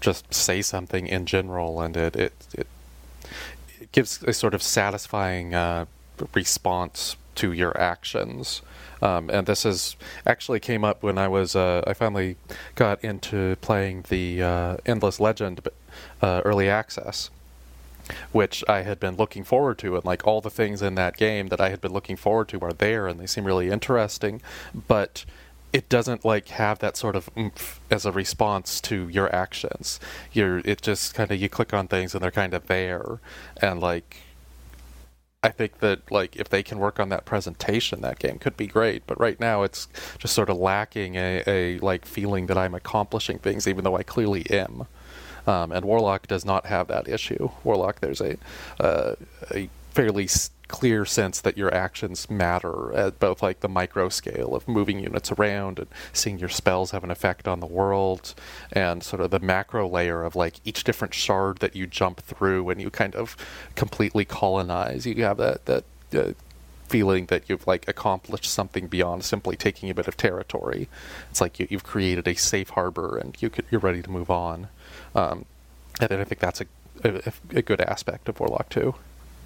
just say something in general, and it it it, it gives a sort of satisfying uh, response to your actions. Um, and this is actually came up when I was uh, I finally got into playing the uh, Endless Legend uh, early access, which I had been looking forward to, and like all the things in that game that I had been looking forward to are there, and they seem really interesting, but it doesn't like have that sort of oomph as a response to your actions. You're it just kind of you click on things and they're kind of there, and like I think that like if they can work on that presentation, that game could be great. But right now, it's just sort of lacking a, a like feeling that I'm accomplishing things, even though I clearly am. Um, and Warlock does not have that issue. Warlock, there's a uh, a fairly clear sense that your actions matter at both like the micro scale of moving units around and seeing your spells have an effect on the world and sort of the macro layer of like each different shard that you jump through and you kind of completely colonize. You have that that uh, feeling that you've like accomplished something beyond simply taking a bit of territory. It's like you, have created a safe harbor and you you're ready to move on. Um, and I think that's a, a, a good aspect of Warlock 2.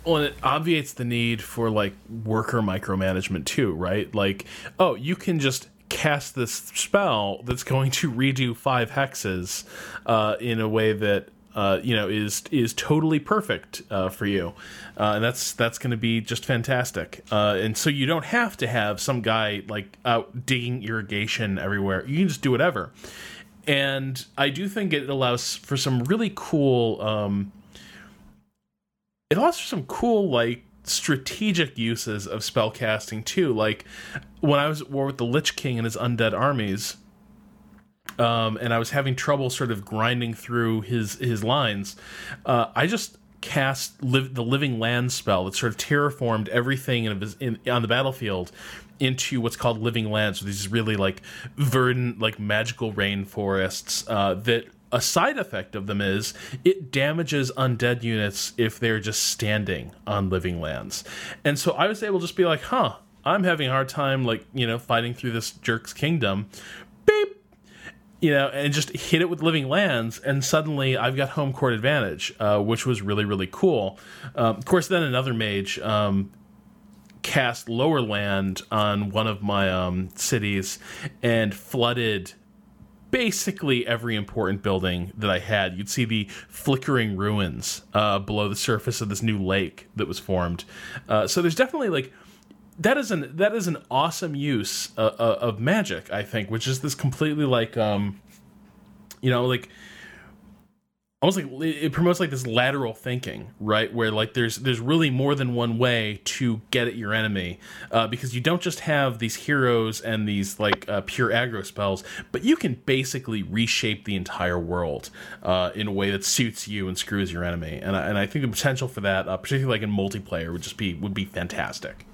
Well, it obviates the need for like worker micromanagement too, right? Like, oh, you can just cast this spell that's going to redo five hexes uh, in a way that uh, you know is is totally perfect uh, for you, uh, and that's that's going to be just fantastic. Uh, and so you don't have to have some guy like out digging irrigation everywhere. You can just do whatever. And I do think it allows for some really cool. Um, it for some cool like strategic uses of spell casting too. Like when I was at war with the Lich King and his undead armies, um, and I was having trouble sort of grinding through his his lines, uh, I just cast live, the living land spell that sort of terraformed everything in, in, on the battlefield into what's called living lands. So these really like verdant, like magical rainforests uh, that a side effect of them is it damages undead units if they're just standing on living lands. And so I was able to just be like, huh, I'm having a hard time, like, you know, fighting through this jerk's kingdom. Beep! You know, and just hit it with living lands, and suddenly I've got home court advantage, uh, which was really, really cool. Um, of course, then another mage um, cast lower land on one of my um, cities and flooded basically every important building that I had. You'd see the flickering ruins uh, below the surface of this new lake that was formed. Uh, so there's definitely like that is an that is an awesome use uh, uh of magic. I think, which is this completely like um, you know like almost like it promotes like this lateral thinking right? Where like there's there's really more than one way to get at your enemy uh, because you don't just have these heroes and these like uh, pure aggro spells but you can basically reshape the entire world uh, in a way that suits you and screws your enemy. And I, and I think the potential for that uh, particularly like in multiplayer would just be would be fantastic.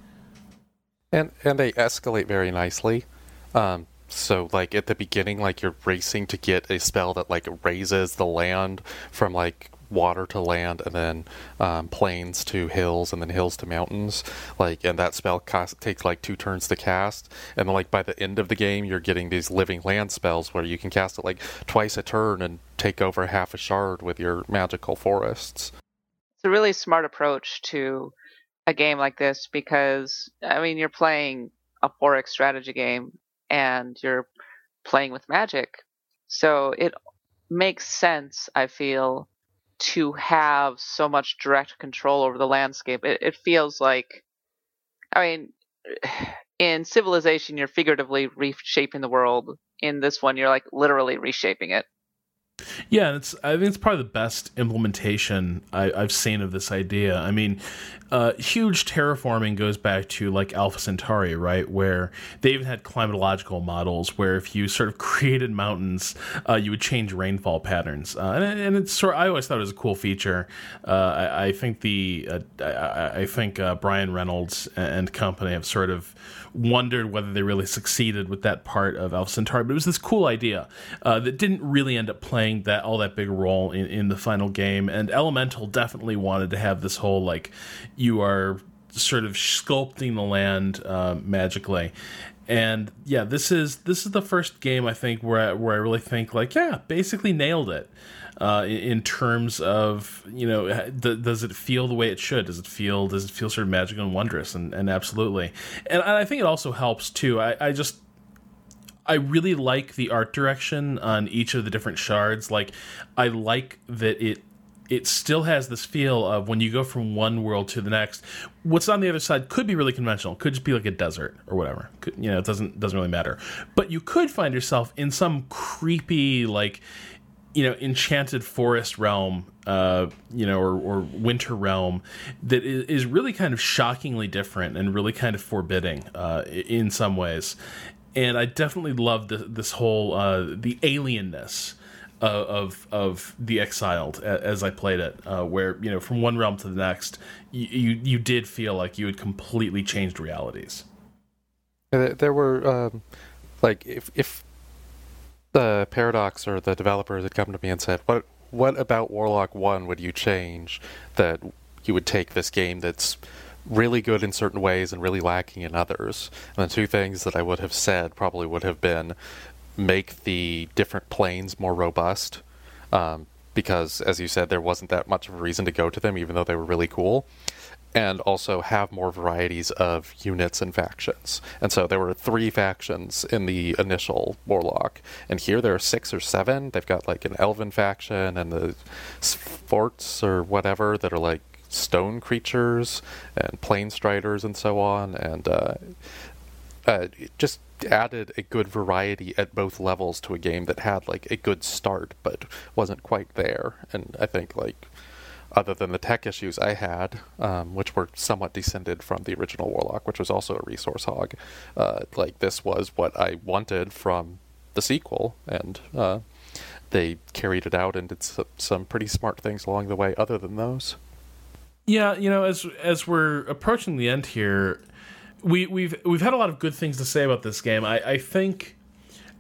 And and they escalate very nicely. Um, so like at the beginning like you're racing to get a spell that like raises the land from like water to land and then um, plains to hills and then hills to mountains. Like and that spell cost, takes like two turns to cast. And like by the end of the game you're getting these living land spells where you can cast it like twice a turn and take over half a shard with your magical forests. It's a really smart approach to a game like this because i mean you're playing a 4x strategy game and you're playing with magic. So it makes sense, I feel, to have so much direct control over the landscape. It, it feels like, I mean, in Civilization, you're figuratively reshaping the world. In this one, you're like literally reshaping it. Yeah, it's. I think it's probably the best implementation I, have seen of this idea. I mean, uh, huge terraforming goes back to like Alpha Centauri, right? Where they even had climatological models where if you sort of created mountains, uh, you would change rainfall patterns, uh, and, and, it's sort. Of, I always thought it was a cool feature. Uh, I, I, think the uh, I, I, think uh, Brian Reynolds and company have sort of wondered whether they really succeeded with that part of Alpha Centauri. But it was this cool idea uh, that didn't really end up playing that all that big role in, in the final game. And Elemental definitely wanted to have this whole like you are sort of sculpting the land uh, magically. And yeah, this is this is the first game I think where I, where I really think like yeah, basically nailed it uh, in terms of you know th- does it feel the way it should? Does it feel does it feel sort of magical and wondrous? And, and absolutely. And I think it also helps too. I, I just I really like the art direction on each of the different shards. Like I like that it it still has this feel of when you go from one world to the next what's on the other side could be really conventional. Could just be like a desert or whatever. Could, you know it doesn't doesn't really matter. But you could find yourself in some creepy like you know enchanted forest realm uh, you know or, or winter realm that is really kind of shockingly different and really kind of forbidding uh, in some ways and i definitely love this whole uh, the alienness of of the exiled as I played it, uh, where you know from one realm to the next, you, you, you did feel like you had completely changed realities. There were um, like if if the Paradox or the developers had come to me and said, "What what about Warlock One would you change that you would take this game that's really good in certain ways and really lacking in others?" And the two things that I would have said probably would have been make the different planes more robust. Um, because, as you said, there wasn't that much of a reason to go to them, even though they were really cool and also have more varieties of units and factions. And so there were three factions in the initial Warlock, and here there are six or seven. They've got like an Elven faction and the forts or whatever that are like stone creatures and plane striders and so on, and uh, uh, just added a good variety at both levels to a game that had like a good start but wasn't quite there. And I think like other than the tech issues I had, um, which were somewhat descended from the original Warlock, which was also a resource hog. Uh, like this was what I wanted from the sequel, and uh, they carried it out and did some, pretty smart things along the way. Other than those, yeah, you know, as as we're approaching the end here, we we've we've had a lot of good things to say about this game. I, I think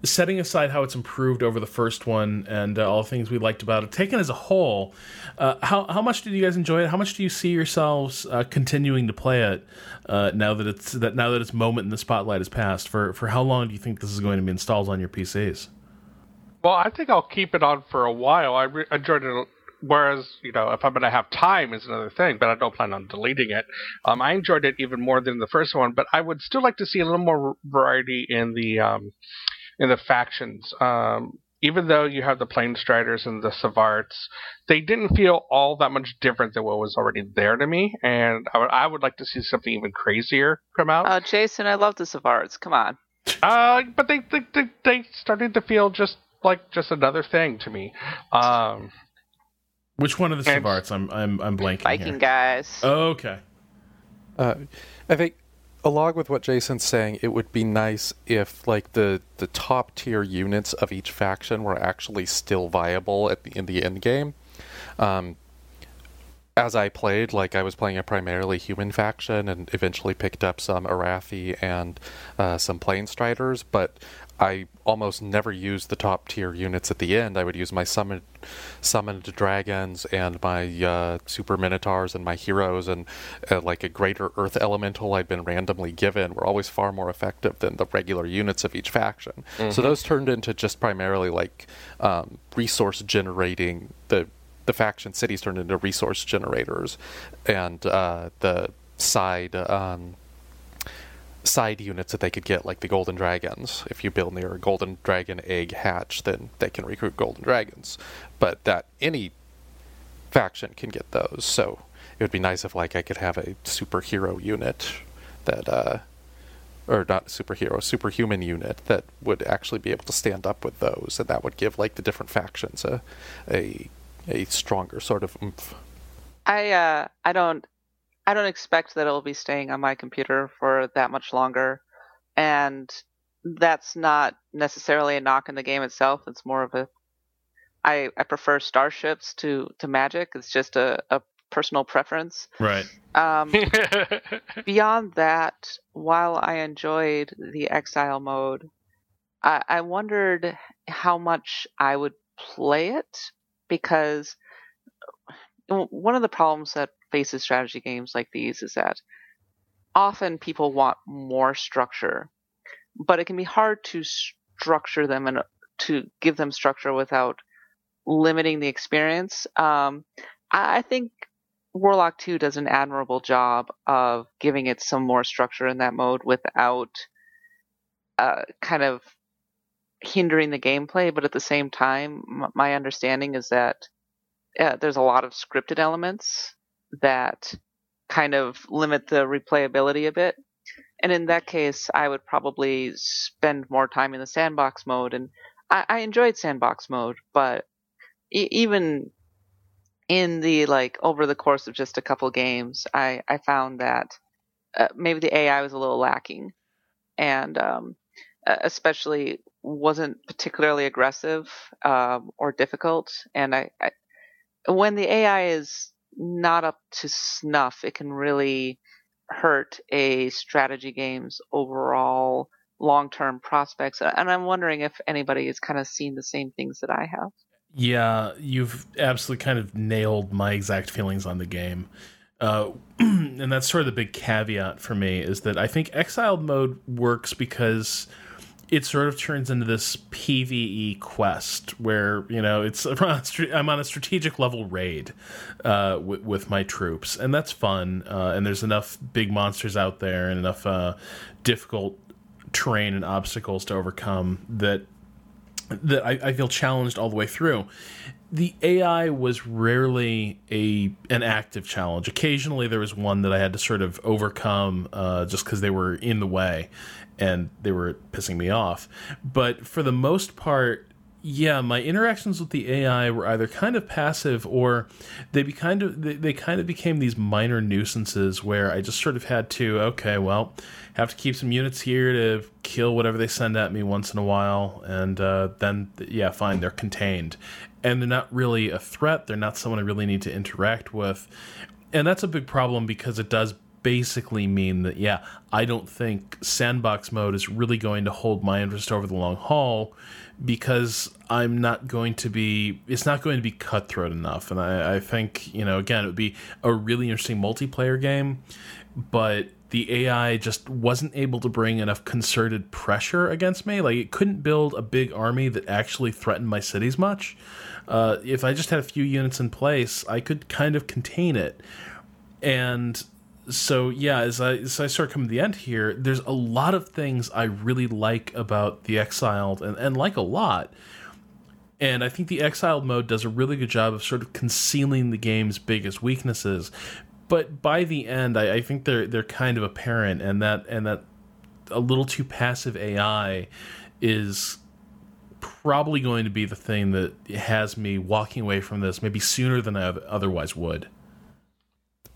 setting aside how it's improved over the first one and uh, all the things we liked about it, taken as a whole, uh, how how much did you guys enjoy it? How much do you see yourselves uh, continuing to play it uh, now that it's that now that its moment in the spotlight has passed? For for how long do you think this is going to be installed on your PCs? Well, I think I'll keep it on for a while. I re- enjoyed it. Whereas, you know, if I'm going to have time is another thing, but I don't plan on deleting it. Um, I enjoyed it even more than the first one, but I would still like to see a little more variety in the um, in the factions. Um, even though you have the Plane Striders and the Svarts, they didn't feel all that much different than what was already there to me, and I would, I would like to see something even crazier come out. Uh, Jason, I love the Svarts. Come on. Uh, but they, they they they started to feel just like just another thing to me. Um, Which one of the Svarts? I'm I'm I'm blanking. Viking here. guys. Oh, okay. Uh, I think along with what Jason's saying, it would be nice if like the the top tier units of each faction were actually still viable at the, in the end game. Um, as I played, like I was playing a primarily human faction, and eventually picked up some Arethi and uh, some Plane Striders, but I almost never used the top tier units at the end. I would use my summoned, summoned dragons and my uh, super minotaurs and my heroes and uh, like a greater earth elemental I'd been randomly given were always far more effective than the regular units of each faction. Mm-hmm. So those turned into just primarily like um, resource generating. The the faction cities turned into resource generators, and uh, the side. Um, side units that they could get, like the golden dragons. If you build near a golden dragon egg hatch, then they can recruit golden dragons. But that any faction can get those. So it would be nice if like I could have a superhero unit that uh, or not superhero, superhuman unit that would actually be able to stand up with those, and that would give like the different factions a a a stronger sort of oomph. I uh, I don't I don't expect that it'll be staying on my computer for that much longer, and that's not necessarily a knock in the game itself. It's more of a I, I prefer starships to, to magic. It's just a, a personal preference. Right. Um, beyond that, while I enjoyed the exile mode, I, I wondered how much I would play it because one of the problems that faces strategy games like these is that often people want more structure, but it can be hard to structure them and to give them structure without limiting the experience. Um, I think Warlock 2 does an admirable job of giving it some more structure in that mode without uh, kind of hindering the gameplay, but at the same time, m- my understanding is that uh, there's a lot of scripted elements that kind of limit the replayability a bit. And in that case, I would probably spend more time in the sandbox mode. And I, I enjoyed sandbox mode, but e- even in the like over the course of just a couple games, I I found that uh, maybe the AI was a little lacking, and um, especially wasn't particularly aggressive um, or difficult. And I, I when the AI is not up to snuff, it can really hurt a strategy game's overall long term prospects. And I'm wondering if anybody has kind of seen the same things that I have. Yeah, you've absolutely kind of nailed my exact feelings on the game. Uh, and that's sort of the big caveat for me is that I think exiled mode works because it sort of turns into this PVE quest where you know it's I'm on a strategic level raid uh, with, with, my troops, and that's fun. Uh, and there's enough big monsters out there and enough uh, difficult terrain and obstacles to overcome that that I, I, feel challenged all the way through. The AI was rarely a an active challenge. Occasionally, there was one that I had to sort of overcome uh, just because they were in the way and they were pissing me off. But for the most part, yeah, my interactions with the AI were either kind of passive or they be kind of they, they kind of became these minor nuisances where I just sort of had to okay, well, have to keep some units here to kill whatever they send at me once in a while, and uh, then yeah, fine, they're contained, and they're not really a threat. They're not someone I really need to interact with, and that's a big problem because it does basically mean that yeah, I don't think sandbox mode is really going to hold my interest over the long haul because I'm not going to be it's not going to be cutthroat enough. And I, I think, you know, again, it would be a really interesting multiplayer game, but the AI just wasn't able to bring enough concerted pressure against me. Like it couldn't build a big army that actually threatened my cities much. Uh, if I just had a few units in place, I could kind of contain it. And so yeah, as I as I start coming to the end here, there's a lot of things I really like about the Exiled and, and like a lot. And I think the Exiled mode does a really good job of sort of concealing the game's biggest weaknesses. But by the end, I, I think they're they're kind of apparent, and that and that a little too passive AI is probably going to be the thing that has me walking away from this maybe sooner than I otherwise would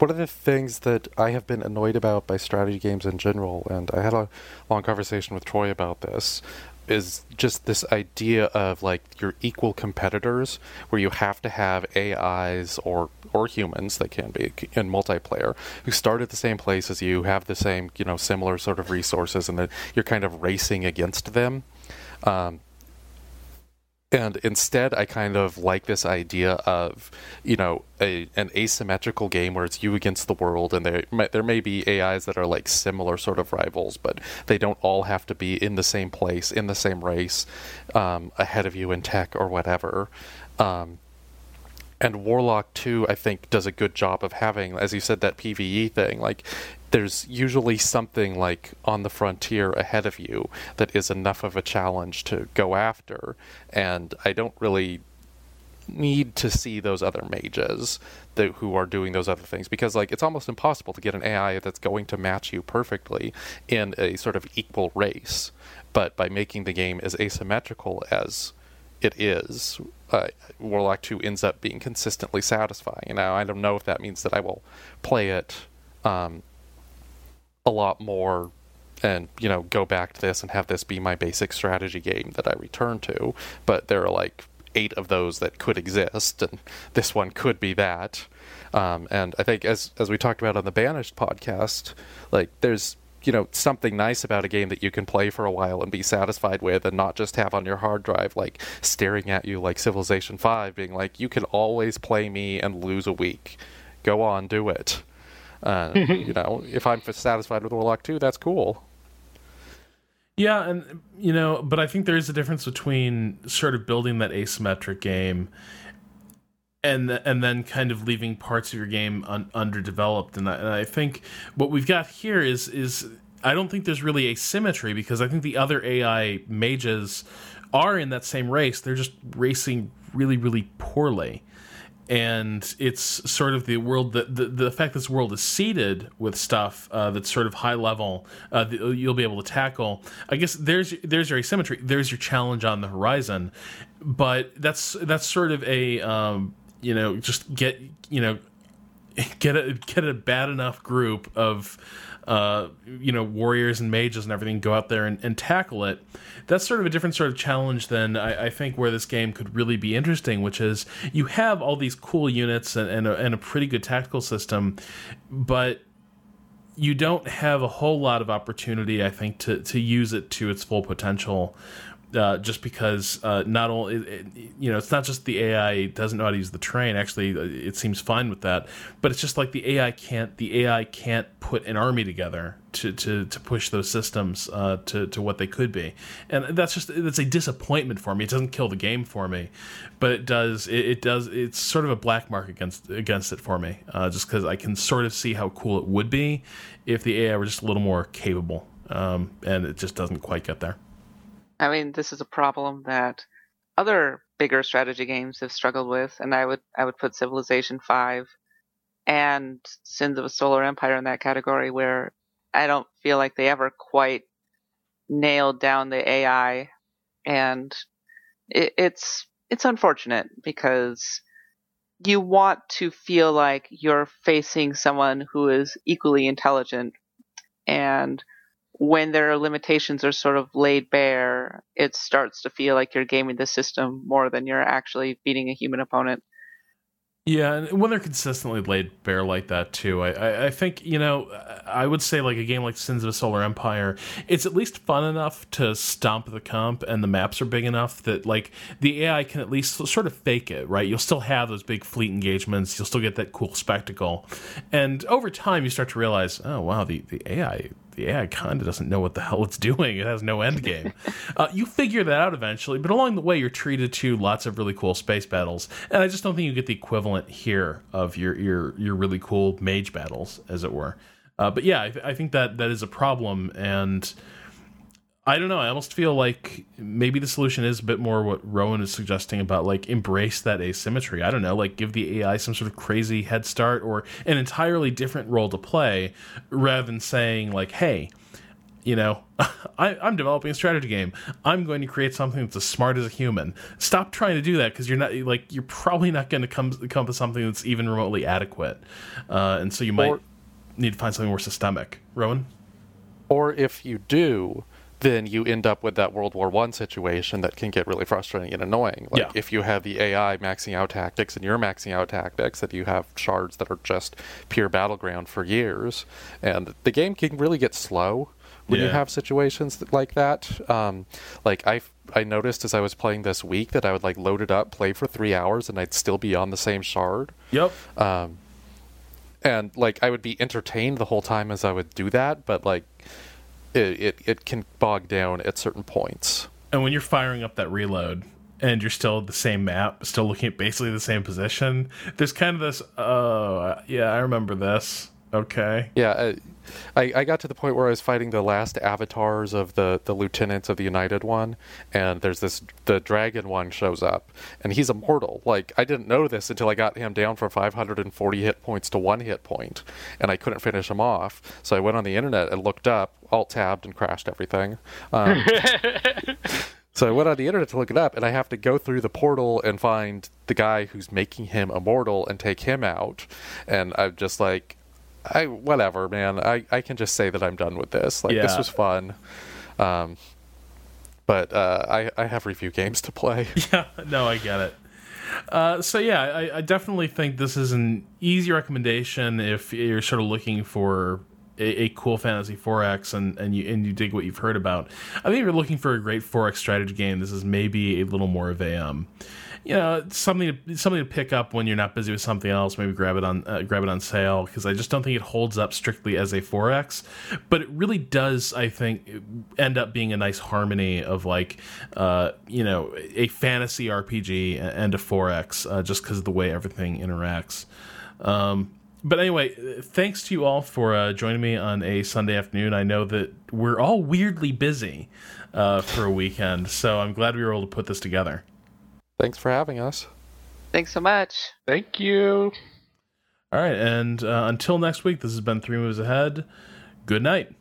one of the things that I have been annoyed about by strategy games in general, and I had a long conversation with Troy about this, is just this idea of like your equal competitors, where you have to have AIs or or humans that can be in multiplayer who start at the same place as you, have the same you know similar sort of resources, and that you're kind of racing against them. Um, and instead i kind of like this idea of you know a, an asymmetrical game where it's you against the world and there there may be ais that are like similar sort of rivals but they don't all have to be in the same place in the same race um, ahead of you in tech or whatever. Um, and Warlock 2 I think does a good job of having as you said that PvE thing. Like there's usually something like on the frontier ahead of you that is enough of a challenge to go after and i don't really need to see those other mages that, who are doing those other things because like it's almost impossible to get an AI that's going to match you perfectly in a sort of equal race. But by making the game as asymmetrical as it is, uh, Warlock 2 ends up being consistently satisfying. Now, I don't know if that means that I will play it um, a lot more and, you know, go back to this and have this be my basic strategy game that I return to, but there are like eight of those that could exist, and this one could be that. Um, and I think, as as we talked about on the Banished podcast, like there's you know something nice about a game that you can play for a while and be satisfied with and not just have on your hard drive like staring at you like civilization 5 being like you can always play me and lose a week. Go on do it uh, you know if i'm satisfied with warlock 2 that's cool yeah and you know but i think there is a difference between sort of building that asymmetric game and and then kind of leaving parts of your game un, underdeveloped. And I, and I think what we've got here is is I don't think there's really asymmetry because I think the other AI mages are in that same race. They're just racing really really poorly. And it's sort of the world that the, the fact this world is seeded with stuff uh, that's sort of high level uh, that you'll be able to tackle. I guess there's there's your asymmetry. There's your challenge on the horizon, but that's that's sort of a um, you know, just get you know, get a get a bad enough group of uh, you know warriors and mages and everything go out there and, and tackle it that's sort of a different sort of challenge than I, I, think where this game could really be interesting which is you have all these cool units and, and, a, and a pretty good tactical system but you don't have a whole lot of opportunity i think to, to use it to its full potential uh, just because uh, not only it, you know it's not just the AI doesn't know how to use the train. Actually, uh, it seems fine with that, but it's just like the AI can't the AI can't put an army together to to, to push those systems uh, to to what they could be, and that's just that's a disappointment for me. It doesn't kill the game for me, but it does it, it does it's sort of a black mark against against it for me, uh, just because I can sort of see how cool it would be if the AI were just a little more capable, um, and it just doesn't quite get there. I mean, this is a problem that other bigger strategy games have struggled with, and I would I would put Civilization Five and Sins of a Solar Empire in that category, where I don't feel like they ever quite nailed down the AI, and it, it's it's unfortunate because you want to feel like you're facing someone who is equally intelligent and when their limitations are sort of laid bare, it starts to feel like you're gaming the system more than you're actually beating a human opponent. Yeah, and when they're consistently laid bare like that too, I, I, I, think you know I would say like a game like Sins of a Solar Empire, it's at least fun enough to stomp the comp, and the maps are big enough that like the AI can at least sort of fake it, right? You'll still have those big fleet engagements, you'll still get that cool spectacle, and over time you start to realize, oh wow, the the AI the AI kind of doesn't know what the hell it's doing. It has no end game. uh, you figure that out eventually, but along the way, you're treated to lots of really cool space battles, and I just don't think you get the equivalent here of your your your really cool mage battles, as it were. Uh, but yeah, I, I, think that that is a problem, and I don't know. I almost feel like maybe the solution is a bit more what Rowan is suggesting about like embrace that asymmetry. I don't know, like give the AI some sort of crazy head start or an entirely different role to play rather than saying like, hey, you know, I, am developing a strategy game. I'm going to create something that's as smart as a human. Stop trying to do that because you're not like you're probably not going to come come to something that's even remotely adequate, uh, and so you might or, need to find something more systemic. Rowan, or if you do, then you end up with that World War One situation that can get really frustrating and annoying. Like yeah. if you have the AI maxing out tactics and you're maxing out tactics, and you have shards that are just pure battleground for years, and the game can really get slow when yeah. you have situations like that. Um, like I I noticed as I was playing this week that I would like load it up, play for three hours, and I'd still be on the same shard. Yep. Um, and like I would be entertained the whole time as I would do that, but like it, it, it can bog down at certain points. And when you're firing up that reload and you're still the same map, still looking at basically the same position, there's kind of this, oh, yeah, I remember this. Okay. Yeah, uh, I, I got to the point where I was fighting the last avatars of the, the lieutenants of the United one, and there's this the dragon one shows up, and he's immortal. Like I didn't know this until I got him down from 540 hit points to one hit point, and I couldn't finish him off. So I went on the internet and looked up, alt tabbed, and crashed everything. Um, So I went on the internet to look it up, and I have to go through the portal and find the guy who's making him immortal and take him out. And I'm just like, I whatever, man. I, I can just say that I'm done with this. Like this was fun. Um, but uh, I I have review games to play. Yeah, no, I get it. Uh, so yeah, I, I definitely think this is an easy recommendation if you're sort of looking for a, a cool fantasy 4X and, and you and you dig what you've heard about. I think if you're looking for a great 4X strategy game, this is maybe a little more of a um, you know something to, something to pick up when you're not busy with something else. Maybe grab it on uh, grab it on sale because I just don't think it holds up strictly as a 4X, but it really does. I think end up being a nice harmony of like uh, you know a fantasy RPG and a 4X uh, just because of the way everything interacts. Um, but anyway, thanks to you all for uh, joining me on a Sunday afternoon. I know that we're all weirdly busy uh, for a weekend, so I'm glad we were able to put this together. Thanks for having us. Thanks so much. Thank you. All right, and uh, until next week, this has been Three Moves Ahead. Good night.